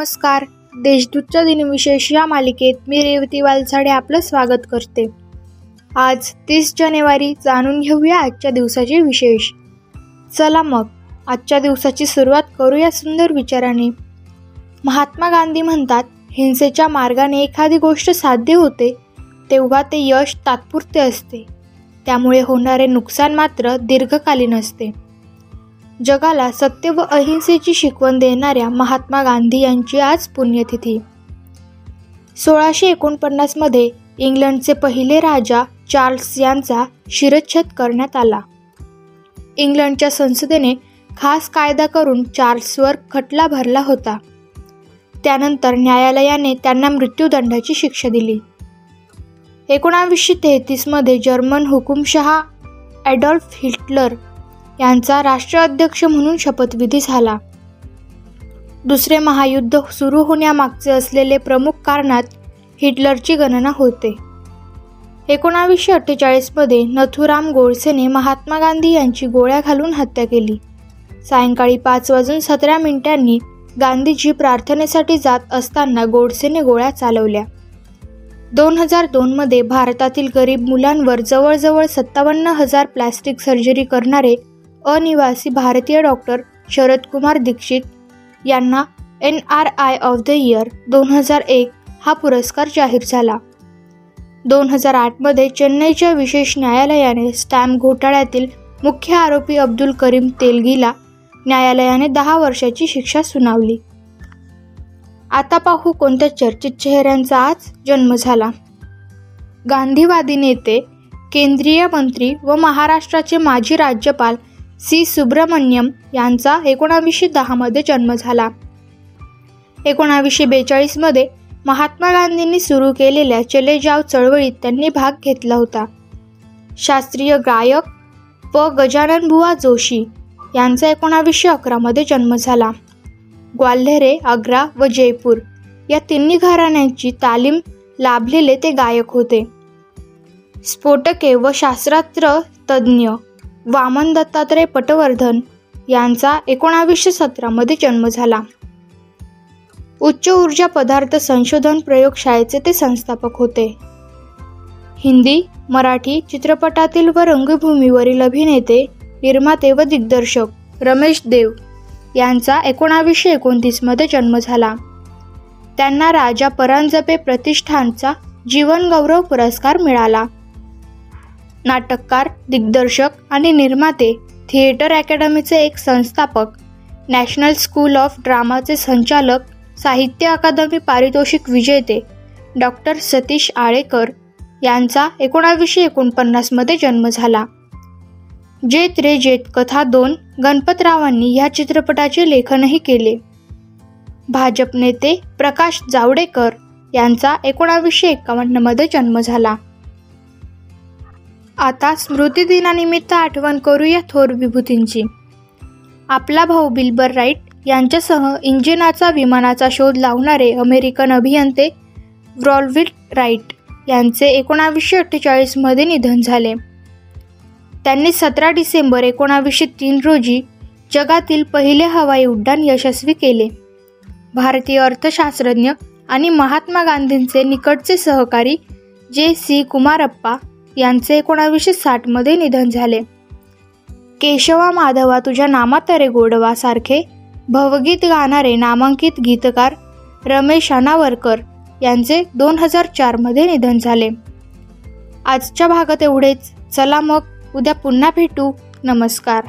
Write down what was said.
नमस्कार. देशदूतच्या दिनविशेष या मालिकेत मी रेवती वालसाडे आपलं स्वागत करते. आज तीस जानेवारी जाणून घेऊया आजच्या दिवसाचे विशेष. चला मग आजच्या दिवसाची सुरुवात करूया सुंदर विचाराने. महात्मा गांधी म्हणतात हिंसेच्या मार्गाने एखादी गोष्ट साध्य होते तेव्हा ते यश तात्पुरते असते. त्यामुळे होणारे नुकसान मात्र दीर्घकालीन असते. जगाला सत्य व अहिंसेची शिकवण देणाऱ्या महात्मा गांधी यांची आज पुण्यतिथी. सोळाशे एकोणपन्नासमध्ये इंग्लंडचे पहिले राजा चार्ल्स यांचा शिरच्छेद करण्यात आला. इंग्लंडच्या संसदेने खास कायदा करून चार्ल्सवर खटला भरला होता. त्यानंतर न्यायालयाने त्यांना मृत्यूदंडाची शिक्षा दिली. एकोणावीसशे तेहतीसमध्ये जर्मन हुकुमशहा ॲडॉल्फ हिटलर यांचा राष्ट्राध्यक्ष म्हणून शपथविधी झाला. दुसरे महायुद्ध सुरू होण्यामागचे असलेले प्रमुख कारणात हिटलरची गणना होते. एकोणावीसशे अठ्ठेचाळीसमध्ये नथुराम गोडसेने महात्मा गांधी यांची गोळ्या घालून हत्या केली. सायंकाळी पाच वाजून सतरा मिनिटांनी गांधीजी प्रार्थनेसाठी जात असताना गोडसेने गोळ्या चालवल्या. दोन हजार दोनमध्ये भारतातील गरीब मुलांवर जवळजवळ सत्तावन्न हजार प्लॅस्टिक सर्जरी करणारे अनिवासी भारतीय डॉक्टर शरदकुमार दीक्षित यांना N R I of the year दोन हजार एक हा पुरस्कार जाहीर झाला. दोन हजार आठमध्ये चेन्नईच्या विशेष न्यायालयाने स्टॅम्प घोटाळ्यातील मुख्य आरोपी अब्दुल करीम तेलगीला न्यायालयाने दहा वर्षाची शिक्षा सुनावली. आता पाहू कोणत्या चर्चित चेहऱ्यांचा आज जन्म झाला. गांधीवादी नेते केंद्रीय मंत्री व महाराष्ट्राचे माजी राज्यपाल सी. सुब्रमण्यम यांचा एकोणावीसशे दहामध्ये जन्म झाला. एकोणावीसशे बेचाळीसमध्ये महात्मा गांधींनी सुरू केलेल्या चले जाव चळवळीत त्यांनी भाग घेतला होता. शास्त्रीय गायक व गजानन बुवा जोशी यांचा एकोणावीसशे अकरामध्ये जन्म झाला. ग्वाल्हेरे आग्रा व जयपूर या तिन्ही घराण्यांची तालीम लाभलेले ते गायक होते. स्फोटके व शास्त्रात्र तज्ज्ञ वामन दत्तात्रय पटवर्धन यांचा एकोणावीसशे सतरामध्ये जन्म झाला. उच्च ऊर्जा पदार्थ संशोधन प्रयोगशाळेचे ते संस्थापक होते. हिंदी मराठी चित्रपटातील व रंगभूमीवरील अभिनेते निर्माते व दिग्दर्शक रमेश देव यांचा एकोणावीसशे एकोणतीसमध्ये जन्म झाला. त्यांना राजा परांजपे प्रतिष्ठानचा जीवनगौरव पुरस्कार मिळाला. नाटककार दिग्दर्शक आणि निर्माते थिएटर अकॅडमीचे एक संस्थापक नॅशनल स्कूल ऑफ ड्रामाचे संचालक साहित्य अकादमी पारितोषिक विजेते डॉक्टर सतीश आळेकर यांचा एकोणावीसशे एकोणपन्नासमध्ये जन्म झाला. जेत रे जेत कथा दोन गणपतरावांनी या चित्रपटाचे लेखनही केले. भाजप नेते प्रकाश जावडेकर यांचा एकोणावीसशे एकावन्नमध्ये जन्म झाला. आता स्मृतिदिनानिमित्त आठवण करूया थोर विभूतींची. आपला भाऊ बिल्बर राईट यांच्यासह इंजिनाचा विमानाचा शोध लावणारे अमेरिकन अभियंते व्रॉलविट राईट यांचे एकोणावीसशे अठ्ठेचाळीसमध्ये निधन झाले. त्यांनी सतरा डिसेंबर एकोणावीसशे तीन रोजी जगातील पहिले हवाई उड्डाण यशस्वी केले. भारतीय अर्थशास्त्रज्ञ आणि महात्मा गांधींचे निकटचे सहकारी जे सी कुमारप्पा यांचे एकोणावीसशे साठमध्ये निधन झाले. केशवा माधवा तुझ्या नामातरे गोडवा सारखे भवगीत गाणारे नामांकित गीतकार रमेश अनावरकर यांचे दोन हजार चारमध्ये निधन झाले. आजच्या भागात एवढेच. चला मग उद्या पुन्हा भेटू. नमस्कार.